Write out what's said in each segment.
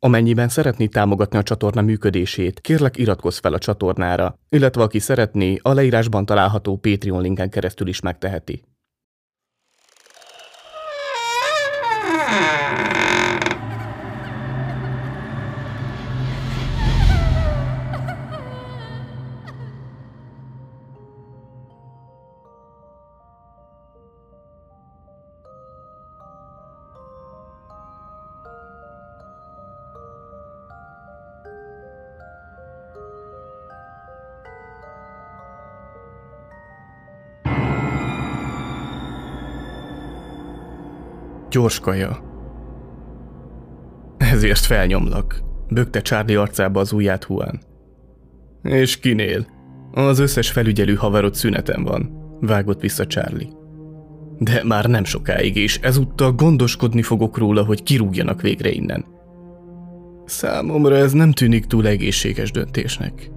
Amennyiben szeretné támogatni a csatorna működését, kérlek iratkozz fel a csatornára, illetve aki szeretné, a leírásban található Patreon linken keresztül is megteheti. Gyors kaja. Ezért felnyomlak. Bökte Charlie arcába az ujját Juan. És kinél? Az összes felügyelő haverod szüneten van, vágott vissza Charlie. De már nem sokáig, és ezúttal gondoskodni fogok róla, hogy kirúgjanak végre innen. Számomra ez nem tűnik túl egészséges döntésnek.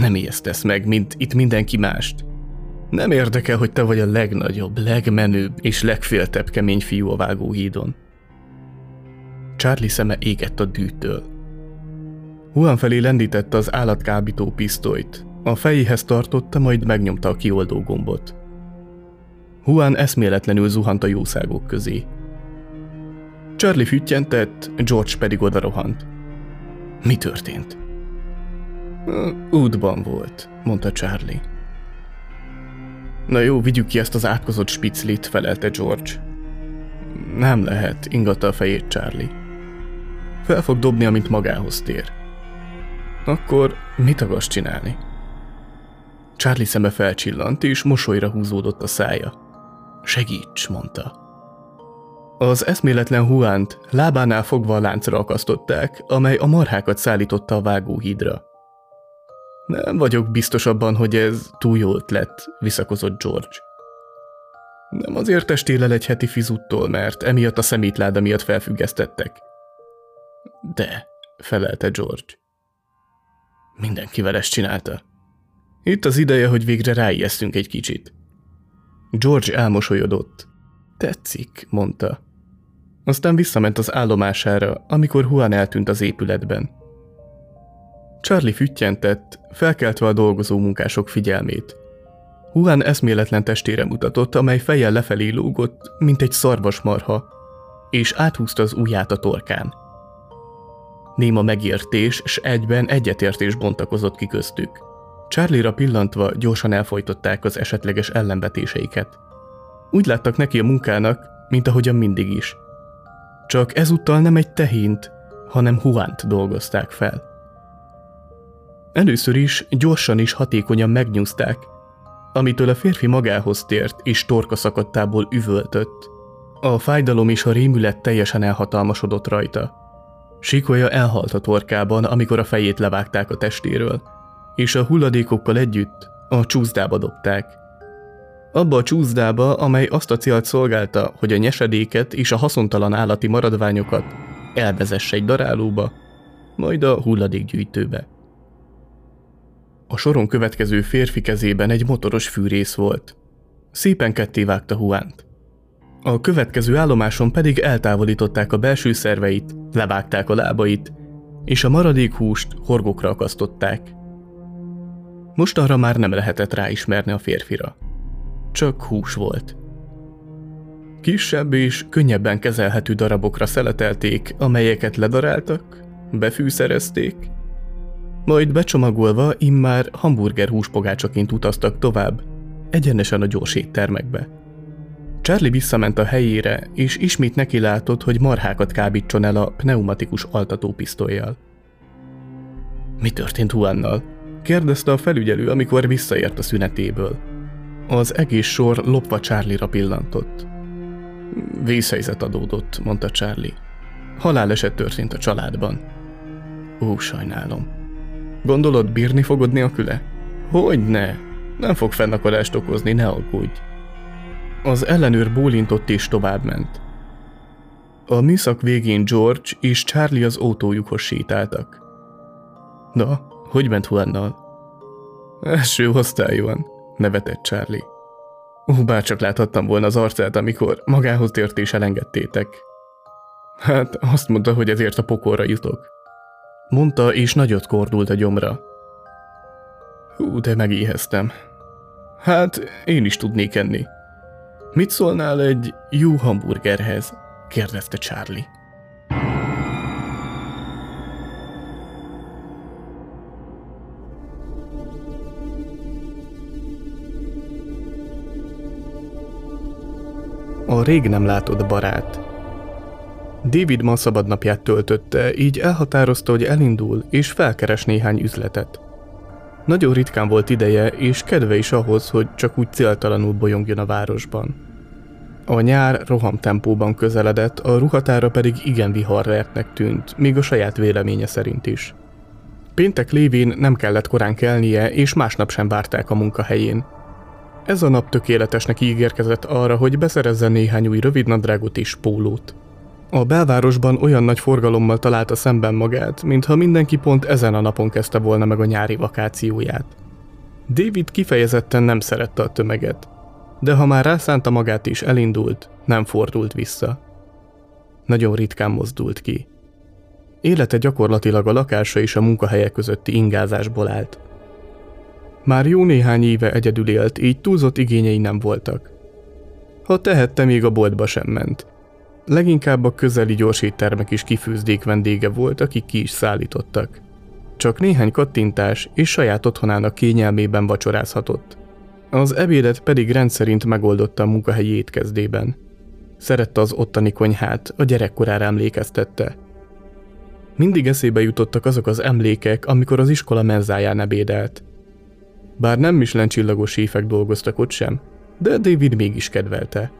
Nem ijesztesz meg, mint itt mindenki mást. Nem érdekel, hogy te vagy a legnagyobb, legmenőbb és legféltebb kemény fiú a vágóhídon. Charlie szeme égett a dűtől. Juan felé lendítette az állatkábító pisztolyt, a fejéhez tartotta, majd megnyomta a kioldó gombot. Juan eszméletlenül zuhant a jószágok közé. Charlie füttyentett, George pedig odarohant. Mi történt? Útban volt, mondta Charlie. Na jó, vigyük ki ezt az átkozott spiclit, felelte George. Nem lehet, ingatta a fejét Charlie. Fel fog dobni, amint magához tér. Akkor mit akarsz csinálni? Charlie szeme felcsillant, és mosolyra húzódott a szája. Segíts, mondta. Az eszméletlen Huánt lábánál fogva a láncra akasztották, amely a marhákat szállította a vágóhídra. Nem vagyok biztos abban, hogy ez túl jó ötlet, visszakozott George. Nem azért testél el egy heti fizuttól, mert emiatt a szemétláda miatt felfüggesztettek. De, felelte George. Mindenkivel ezt csinálta. Itt az ideje, hogy végre ráijesztünk egy kicsit. George elmosolyodott. Tetszik, mondta. Aztán visszament az állomására, amikor Juan eltűnt az épületben. Charlie füttyentett, felkeltve a dolgozó munkások figyelmét. Juan eszméletlen testére mutatott, amely fejjel lefelé lógott, mint egy szarvasmarha, és áthúzta az ujját a torkán. Néma megértés, s egyben egyetértés bontakozott ki köztük. Charlie-ra pillantva gyorsan elfolytották az esetleges ellenvetéseiket. Úgy láttak neki a munkának, mint ahogyan mindig is. Csak ezúttal nem egy tehint, hanem Huánt dolgozták fel. Először is gyorsan és hatékonyan megnyúzták, amitől a férfi magához tért és torka szakadtából üvöltött. A fájdalom és a rémület teljesen elhatalmasodott rajta. Sikolya elhalt a torkában, amikor a fejét levágták a testéről, és a hulladékokkal együtt a csúszdába dobták. Abba a csúszdába, amely azt a célt szolgálta, hogy a nyesedéket és a haszontalan állati maradványokat elvezesse egy darálóba, majd a hulladékgyűjtőbe. A soron következő férfi kezében egy motoros fűrész volt. Szépen ketté vágta Huánt. A következő állomáson pedig eltávolították a belső szerveit, levágták a lábait, és a maradék húst horgokra akasztották. Most arra már nem lehetett ráismerni a férfira. Csak hús volt. Kisebb és könnyebben kezelhető darabokra szeletelték, amelyeket ledaráltak, befűszerezték, majd becsomagolva immár hamburger húspogácsaként utaztak tovább, egyenesen a gyors éttermekbe. Charlie visszament a helyére, és ismét neki látott, hogy marhákat kábítson el a pneumatikus altatópisztolyjal. Mi történt Juannal? kérdezte a felügyelő, amikor visszaért a szünetéből. Az egész sor lopva Charlie-ra pillantott. Vészhelyzet adódott, mondta Charlie. Haláleset történt a családban. Ó, sajnálom. Gondolod, bírni fogod nélküle? Hogy ne? Nem fog fennakadást okozni, ne aggódj. Az ellenőr bólintott és továbbment. A műszak végén George és Charlie az autójukhoz sétáltak. Na, hogy ment Juannal? Első osztályúan, nevetett Charlie. Ó, bárcsak láthattam volna az arcát, amikor magához tért és elengedtétek. Hát azt mondta, hogy ezért a pokolra jutok. Mondta, és nagyot kordult a gyomra. Hú, de megéheztem. Hát, én is tudnék enni. Mit szólnál egy jó hamburgerhez? kérdezte Charlie. A rég nem látott barát. David ma szabadnapját töltötte, így elhatározta, hogy elindul és felkeres néhány üzletet. Nagyon ritkán volt ideje és kedve is ahhoz, hogy csak úgy céltalanul bolyongjon a városban. A nyár rohamtempóban közeledett, a ruhatára pedig igen viharvertnek tűnt, még a saját véleménye szerint is. Péntek lévén nem kellett korán kelnie, és másnap sem várták a munkahelyén. Ez a nap tökéletesnek ígérkezett arra, hogy beszerezzen néhány új rövidnadrágot és pólót. A belvárosban olyan nagy forgalommal találta szemben magát, mintha mindenki pont ezen a napon kezdte volna meg a nyári vakációját. David kifejezetten nem szerette a tömeget, de ha már rászánta magát is elindult, nem fordult vissza. Nagyon ritkán mozdult ki. Élete gyakorlatilag a lakása és a munkahelye közötti ingázásból állt. Már jó néhány éve egyedül élt, így túlzott igényei nem voltak. Ha tehette, még a boltba sem ment. Leginkább a közeli gyorséttermek is kifőzdék vendége volt, akik ki is szállítottak. Csak néhány kattintás és saját otthonának kényelmében vacsorázhatott. Az ebédet pedig rendszerint megoldotta a munkahelyi étkezdében. Szerette az ottani konyhát, a gyerekkorára emlékeztette. Mindig eszébe jutottak azok az emlékek, amikor az iskola menzáján ebédelt – bár nem Michelin csillagos séfek dolgoztak ott sem, de David mégis kedvelte.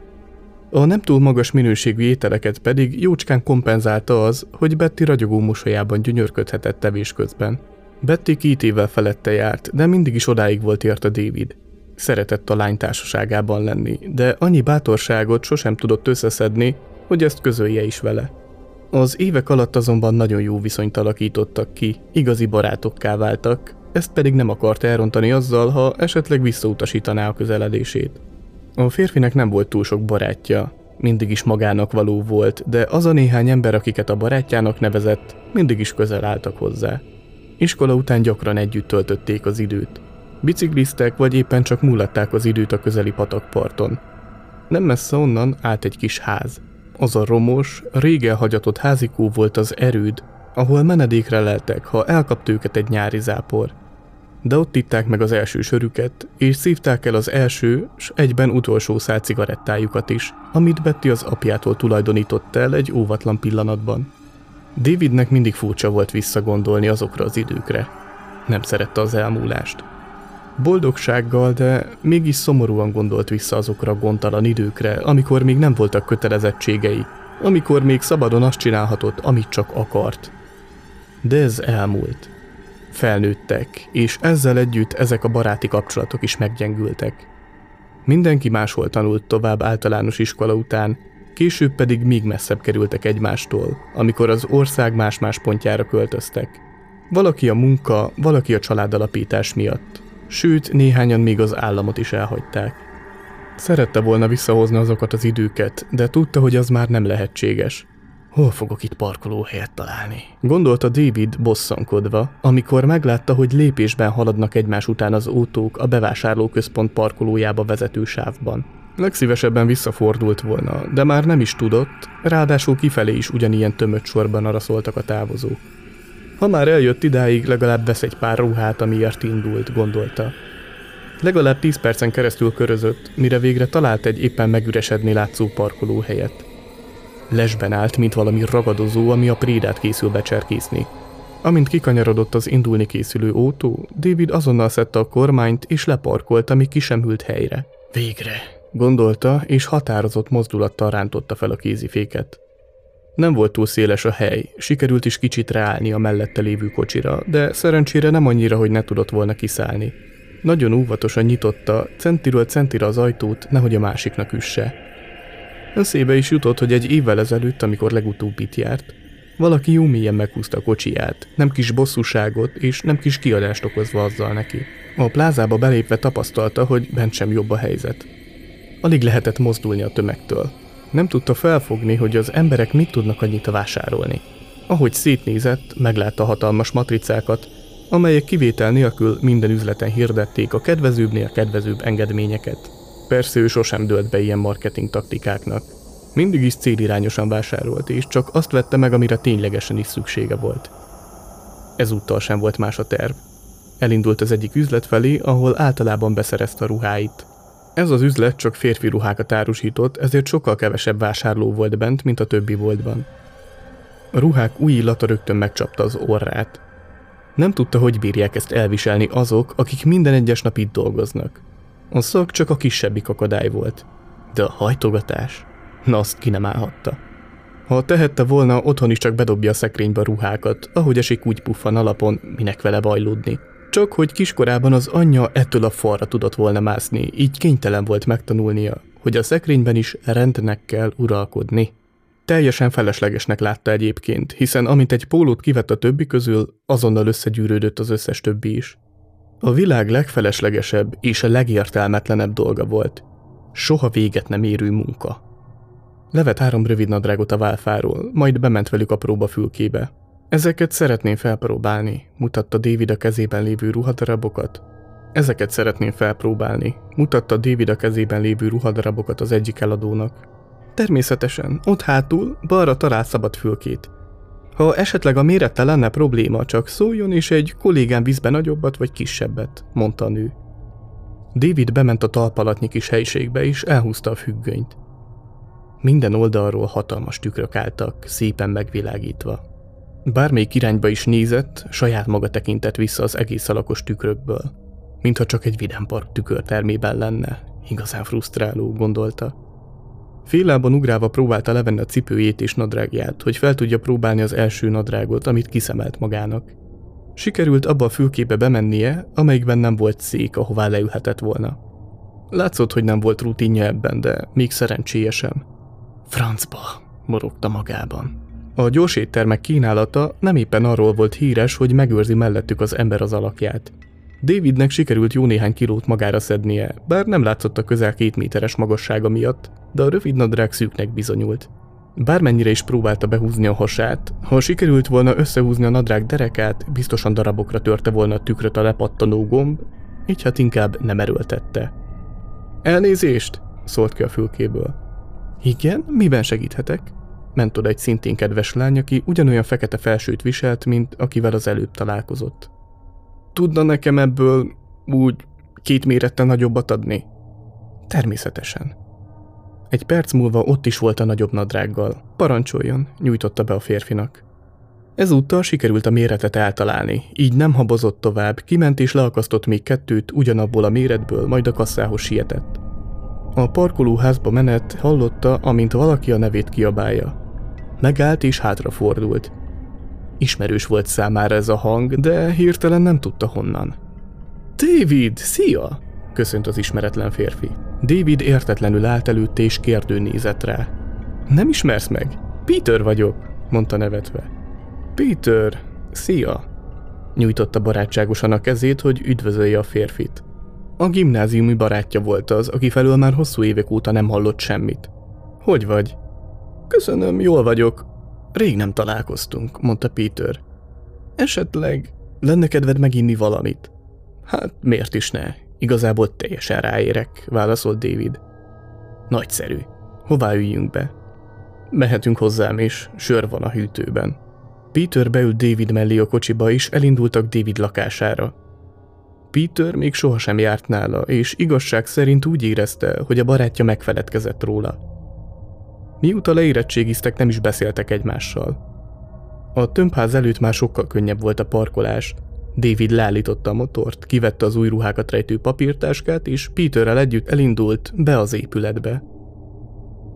A nem túl magas minőségű ételeket pedig jócskán kompenzálta az, hogy Betty ragyogó mosolyában gyönyörködhetett tevés közben. Betty két évvel felette járt, de mindig is odáig volt ért a David. Szeretett a lány társaságában lenni, de annyi bátorságot sosem tudott összeszedni, hogy ezt közölje is vele. Az évek alatt azonban nagyon jó viszonyt alakítottak ki, igazi barátokká váltak, ezt pedig nem akart elrontani azzal, ha esetleg visszautasítaná a közeledését. A férfinek nem volt túl sok barátja, mindig is magának való volt, de az a néhány ember, akiket a barátjának nevezett, mindig is közel álltak hozzá. Iskola után gyakran együtt töltötték az időt. Bicikliztek, vagy éppen csak múlatták az időt a közeli patakparton. Nem messze onnan állt egy kis ház. Az a romos, rég elhagyatott házikó volt az erőd, ahol menedékre leltek, ha elkapt őket egy nyári zápor de ott itták meg az első sörüket, és szívták el az első, s egyben utolsó szál cigarettájukat is, amit Betty az apjától tulajdonított el egy óvatlan pillanatban. Davidnek mindig furcsa volt visszagondolni azokra az időkre. Nem szerette az elmúlást. Boldogsággal, de mégis szomorúan gondolt vissza azokra a gondtalan időkre, amikor még nem voltak kötelezettségei, amikor még szabadon azt csinálhatott, amit csak akart. De ez elmúlt. Felnőttek, és ezzel együtt ezek a baráti kapcsolatok is meggyengültek. Mindenki máshol tanult tovább általános iskola után, később pedig még messzebb kerültek egymástól, amikor az ország más-más pontjára költöztek. Valaki a munka, valaki a családalapítás miatt, sőt néhányan még az államot is elhagyták. Szerette volna visszahozni azokat az időket, de tudta, hogy az már nem lehetséges. Hol fogok itt parkolóhelyet találni? Gondolta David bosszankodva, amikor meglátta, hogy lépésben haladnak egymás után az autók a bevásárlóközpont parkolójába vezető sávban. Legszívesebben visszafordult volna, de már nem is tudott, ráadásul kifelé is ugyanilyen tömött sorban araszoltak a távozók. Ha már eljött idáig, legalább vesz egy pár ruhát, amiért indult, gondolta. Legalább 10 percen keresztül körözött, mire végre talált egy éppen megüresedni látszó parkolóhelyet. Lesben állt, mint valami ragadozó, ami a prédát készül becserkészni. Amint kikanyarodott az indulni készülő autó, David azonnal szedte a kormányt és leparkolt, ami ki sem hűlt helyre. Végre, gondolta, és határozott mozdulattal rántotta fel a kéziféket. Nem volt túl széles a hely, sikerült is kicsit ráállni a mellette lévő kocsira, de szerencsére nem annyira, hogy ne tudott volna kiszállni. Nagyon óvatosan nyitotta, centiről centire az ajtót, nehogy a másiknak üsse. Eszébe is jutott, hogy egy évvel ezelőtt, amikor legutóbb itt járt, valaki jó mélyen meghúzta a kocsiját, nem kis bosszúságot és nem kis kiadást okozva azzal neki. A plázába belépve tapasztalta, hogy bent sem jobb a helyzet. Alig lehetett mozdulni a tömegtől. Nem tudta felfogni, hogy az emberek mit tudnak annyit vásárolni. Ahogy szétnézett, meglátta hatalmas matricákat, amelyek kivétel nélkül minden üzleten hirdették a kedvezőbbnél kedvezőbb engedményeket. Persze ő sosem dölt be ilyen marketing taktikáknak. Mindig is célirányosan vásárolt, és csak azt vette meg, amire ténylegesen is szüksége volt. Ezúttal sem volt más a terv. Elindult az egyik üzlet felé, ahol általában beszerezte a ruháit. Ez az üzlet csak férfi ruhákat árusított, ezért sokkal kevesebb vásárló volt bent, mint a többi boltban. A ruhák új illata rögtön megcsapta az orrát. Nem tudta, hogy bírják ezt elviselni azok, akik minden egyes nap itt dolgoznak. A szak csak a kisebbik akadály volt. De a hajtogatás? Na azt ki nem állhatta. Ha tehette volna, otthon is csak bedobja a szekrénybe a ruhákat, ahogy esik úgy puffan alapon, minek vele bajlódni. Csak hogy kiskorában az anyja ettől a falra tudott volna mászni, így kénytelen volt megtanulnia, hogy a szekrényben is rendnek kell uralkodni. Teljesen feleslegesnek látta egyébként, hiszen amint egy pólót kivett a többi közül, azonnal összegyűrődött az összes többi is. A világ legfeleslegesebb és a legértelmetlenebb dolga volt. Soha véget nem érő munka. Levet három rövid nadrágot a válfáról, majd bement velük a próbafülkébe. Ezeket szeretném felpróbálni, mutatta David a kezében lévő ruhadarabokat. Ezeket szeretném felpróbálni, mutatta David a kezében lévő ruhadarabokat az egyik eladónak. Természetesen, ott hátul, balra talált szabad fülkét. Ha esetleg a mérete lenne probléma, csak szóljon és egy kollégám vízbe nagyobbat vagy kisebbet, mondta a nő. David bement a talpalatnyi kis helyiségbe és elhúzta a függönyt. Minden oldalról hatalmas tükrök álltak, szépen megvilágítva. Bármelyik irányba is nézett, saját maga tekintett vissza az egész alakos tükrökből. Mintha csak egy vidámpark tükörtermében lenne. Igazán frusztráló, gondolta. Félában ugrálva próbálta levenni a cipőjét és nadrágját, hogy fel tudja próbálni az első nadrágot, amit kiszemelt magának. Sikerült abba a fülkébe bemennie, amelyikben nem volt szék, ahová leülhetett volna. Látszott, hogy nem volt rutinja ebben, de még szerencséje sem. Francba, morogta magában. A gyors éttermek kínálata nem éppen arról volt híres, hogy megőrzi mellettük az ember az alakját. Davidnek sikerült jó néhány kilót magára szednie, bár nem látszott a közel két méteres magassága miatt, de a rövid nadrág szűknek bizonyult. Bármennyire is próbálta behúzni a hasát, ha sikerült volna összehúzni a nadrág derekát, biztosan darabokra törte volna a tükröt a lepattanó gomb, így hát inkább nem erőltette. Elnézést! szólt ki a fülkéből. Igen, miben segíthetek? Ment oda egy szintén kedves lány, aki ugyanolyan fekete felsőt viselt, mint akivel az előbb találkozott. Tudna nekem ebből úgy két mérettel nagyobbat adni? Természetesen. Egy perc múlva ott is volt a nagyobb nadrággal. Parancsoljon, nyújtotta be a férfinak. Ezúttal sikerült a méretet eltalálni, így nem habozott tovább, kiment és leakasztott még kettőt ugyanabból a méretből, majd a kasszához sietett. A parkolóházba menet hallotta, amint valaki a nevét kiabálja. Megállt és hátrafordult. Ismerős volt számára ez a hang, de hirtelen nem tudta honnan. David, szia! köszönt az ismeretlen férfi. David értetlenül állt előtte és kérdő nézett rá. Nem ismersz meg? Peter vagyok, mondta nevetve. Peter, szia! Nyújtotta barátságosan a kezét, hogy üdvözölje a férfit. A gimnáziumi barátja volt az, aki felől már hosszú évek óta nem hallott semmit. Hogy vagy? Köszönöm, jól vagyok. Rég nem találkoztunk, mondta Peter. Esetleg lenne kedved meginni valamit? Hát miért is ne? Igazából teljesen ráérek, válaszolt David. Nagyszerű. Hová üljünk be? Mehetünk hozzám is, sör van a hűtőben. Peter beült David mellé a kocsiba, és elindultak David lakására. Peter még sohasem járt nála, és igazság szerint úgy érezte, hogy a barátja megfeledkezett róla. Mióta leérettségiztek, nem is beszéltek egymással. A tömbház előtt már sokkal könnyebb volt a parkolás, David leállította a motort, kivette az új ruhákat rejtő papírtáskát, és Peterrel együtt elindult be az épületbe.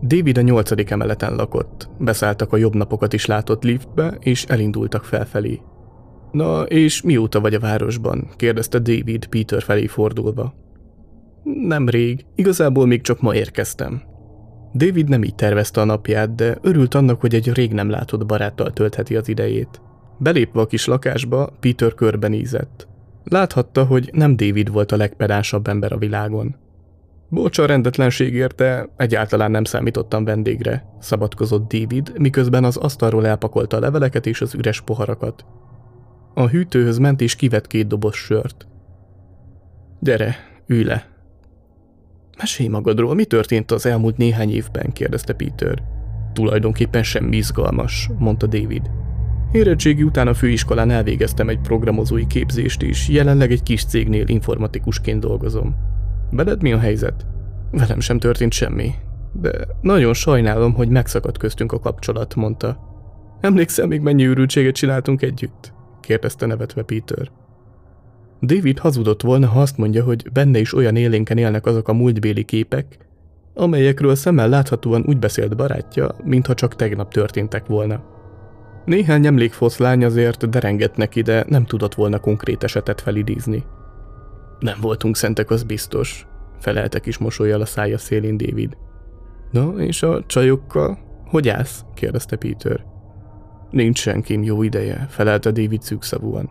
David a nyolcadik emeleten lakott, beszálltak a jobb napokat is látott liftbe, és elindultak felfelé. Na, és mióta vagy a városban? kérdezte David Peter felé fordulva. Nem rég, igazából még csak ma érkeztem. David nem így tervezte a napját, de örült annak, hogy egy rég nem látott baráttal töltheti az idejét. Belépve a kis lakásba, Peter körbenézett. Láthatta, hogy nem David volt a legpedánsabb ember a világon. Bocs a rendetlenségért, de egyáltalán nem számítottam vendégre, szabadkozott David, miközben az asztalról elpakolta a leveleket és az üres poharakat. A hűtőhöz ment és kivett két doboz sört. Gyere, ülj le. Mesélj magadról, mi történt az elmúlt néhány évben, kérdezte Peter. Tulajdonképpen sem izgalmas, mondta David. Érettségi után a főiskolán elvégeztem egy programozói képzést, és jelenleg egy kis cégnél informatikusként dolgozom. Veled mi a helyzet? Velem sem történt semmi, de nagyon sajnálom, hogy megszakadt köztünk a kapcsolat, mondta. Emlékszel még mennyi őrültséget csináltunk együtt? kérdezte nevetve Peter. David hazudott volna, ha azt mondja, hogy benne is olyan élénken élnek azok a múltbéli képek, amelyekről szemmel láthatóan úgy beszélt barátja, mintha csak tegnap történtek volna. Néhány emlékfoszlány azért derengett neki, de nem tudott volna konkrét esetet felidézni. Nem voltunk szentek, az biztos, felelte kis mosolyjal a szája szélén David. Na, és a csajokkal? Hogy állsz? kérdezte Peter. Nincs senkim jó ideje, felelte David szűkszavúan.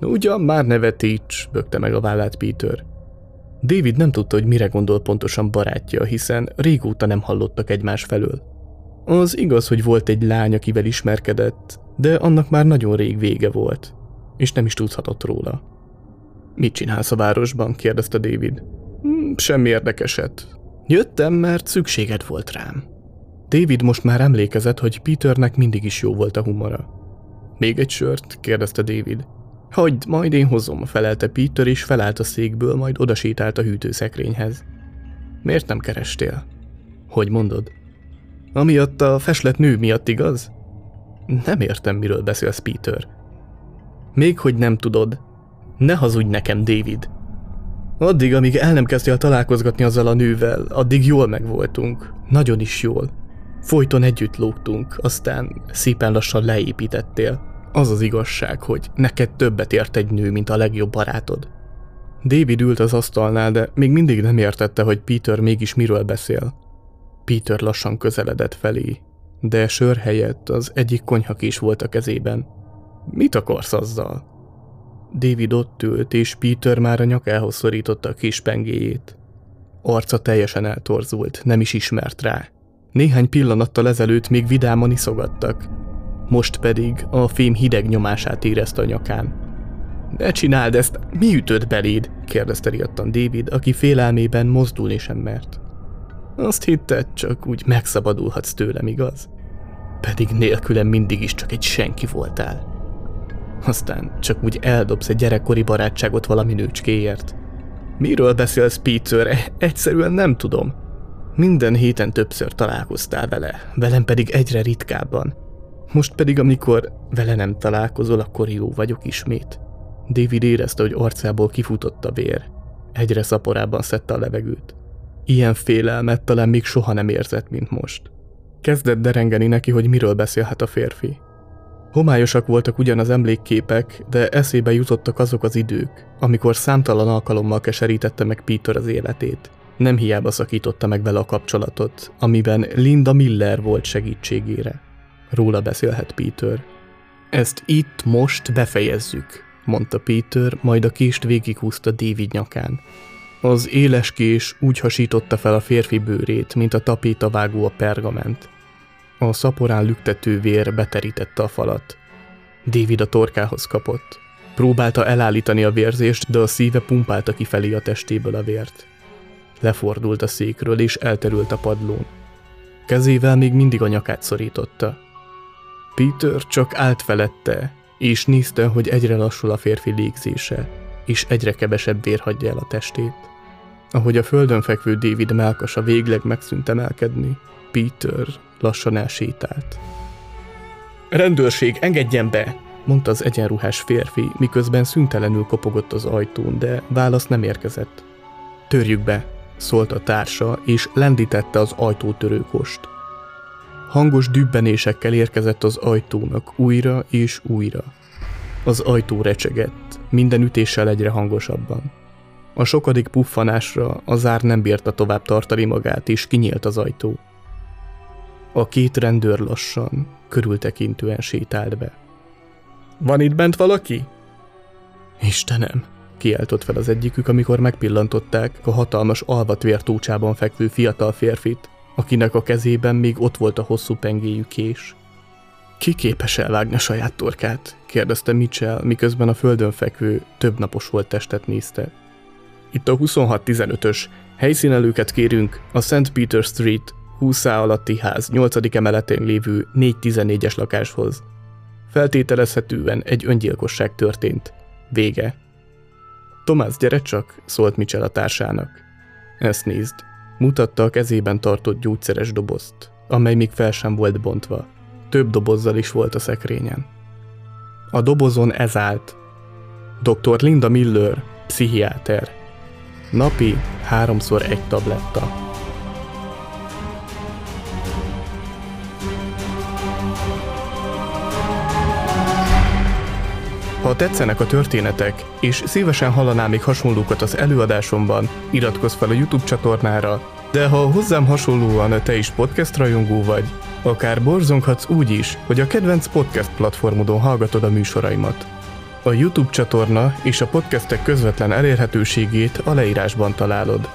Ugyan már nevetíts, bökte meg a vállát Peter. David nem tudta, hogy mire gondol pontosan barátja, hiszen régóta nem hallottak egymás felől. Az igaz, hogy volt egy lány, akivel ismerkedett, de annak már nagyon rég vége volt, és nem is tudhatott róla. Mit csinálsz a városban? kérdezte David. Hm, semmi érdekeset. Jöttem, mert szükséged volt rám. David most már emlékezett, hogy Peternek mindig is jó volt a humora. Még egy sört? kérdezte David. Hagyd, majd én hozom, felelte Peter, és felállt a székből, majd odasétált a hűtőszekrényhez. Miért nem kerestél? Hogy mondod? Amiatt a feslet nő miatt, igaz? Nem értem, miről beszélsz, Peter. Még hogy nem tudod. Ne hazudj nekem, David. Addig, amíg el nem kezdtél találkozgatni azzal a nővel, addig jól megvoltunk. Nagyon is jól. Folyton együtt lógtunk, aztán szépen lassan leépítettél. Az az igazság, hogy neked többet ért egy nő, mint a legjobb barátod. David ült az asztalnál, de még mindig nem értette, hogy Peter mégis miről beszél. Peter lassan közeledett felé, de sör helyett az egyik konyhakés volt a kezében. Mit akarsz azzal? David ott ült, és Peter már a nyakához szorította a kis pengéjét. Arca teljesen eltorzult, nem is ismert rá. Néhány pillanattal ezelőtt még vidáman iszogattak, most pedig a fém hideg nyomását érezte a nyakán. Ne csináld ezt, mi ütött beléd? kérdezte riadtan David, aki félelmében mozdulni sem mert. Azt hitted, csak úgy megszabadulhatsz tőlem, igaz? Pedig nélkülem mindig is csak egy senki voltál. Aztán csak úgy eldobsz egy gyerekkori barátságot valami nőcskéért. Miről beszélsz, Peter? Egyszerűen nem tudom. Minden héten többször találkoztál vele, velem pedig egyre ritkábban. Most pedig, amikor vele nem találkozol, akkor jó vagyok ismét. David érezte, hogy arcából kifutott a vér. Egyre szaporában szedte a levegőt. Ilyen félelmet talán még soha nem érzett, mint most. Kezdett derengeni neki, hogy miről beszélhet a férfi. Homályosak voltak ugyan az emlékképek, de eszébe jutottak azok az idők, amikor számtalan alkalommal keserítette meg Peter az életét. Nem hiába szakította meg vele a kapcsolatot, amiben Linda Miller volt segítségére. Róla beszélhet Peter. Ezt itt most befejezzük, mondta Peter, majd a kést végighúzta David nyakán. Az éles kés úgy hasította fel a férfi bőrét, mint a tapétavágó a pergament. A szaporán lüktető vér beterítette a falat. David a torkához kapott. Próbálta elállítani a vérzést, de a szíve pumpálta kifelé a testéből a vért. Lefordult a székről és elterült a padlón. Kezével még mindig a nyakát szorította. Peter csak állt felette, és nézte, hogy egyre lassul a férfi légzése, és egyre kevesebb vér hagyja el a testét. Ahogy a földön fekvő David melkasa végleg megszűnt emelkedni, Peter lassan elsétált. Rendőrség, engedjen be! mondta az egyenruhás férfi, miközben szüntelenül kopogott az ajtón, de válasz nem érkezett. Törjük be, szólt a társa, és lendítette az ajtótörőkost. Hangos dübbenésekkel érkezett az ajtónak újra és újra. Az ajtó recsegett, minden ütéssel egyre hangosabban. A sokadik puffanásra a zár nem bírta tovább tartani magát, és kinyílt az ajtó. A két rendőr lassan, körültekintően sétált be. Van itt bent valaki? Istenem, kiáltott fel az egyikük, amikor megpillantották a hatalmas alvatvér túcsában fekvő fiatal férfit, akinek a kezében még ott volt a hosszú pengéjű kés. Ki képes elvágni a saját torkát? kérdezte Mitchell, miközben a földön fekvő, több napos volt testet nézte. Itt a 2615-ös. Helyszínelőket kérünk a St. Peter Street 20 alatti ház 8. emeletén lévő 414-es lakáshoz. Feltételezhetően egy öngyilkosság történt. Vége. Tomás, gyere csak, szólt Mitchell a társának. Ezt nézd. Mutatta a kezében tartott gyógyszeres dobozt, amely még fel sem volt bontva. Több dobozzal is volt a szekrényen. A dobozon ez állt. Dr. Linda Miller, pszichiáter. Napi háromszor egy tabletta. Ha tetszenek a történetek, és szívesen hallanál még hasonlókat az előadásomban, iratkozz fel a YouTube csatornára, de ha hozzám hasonlóan te is podcast rajongó vagy, akár borzonghatsz úgy is, hogy a kedvenc podcast platformodon hallgatod a műsoraimat. A YouTube csatorna és a podcastek közvetlen elérhetőségét a leírásban találod.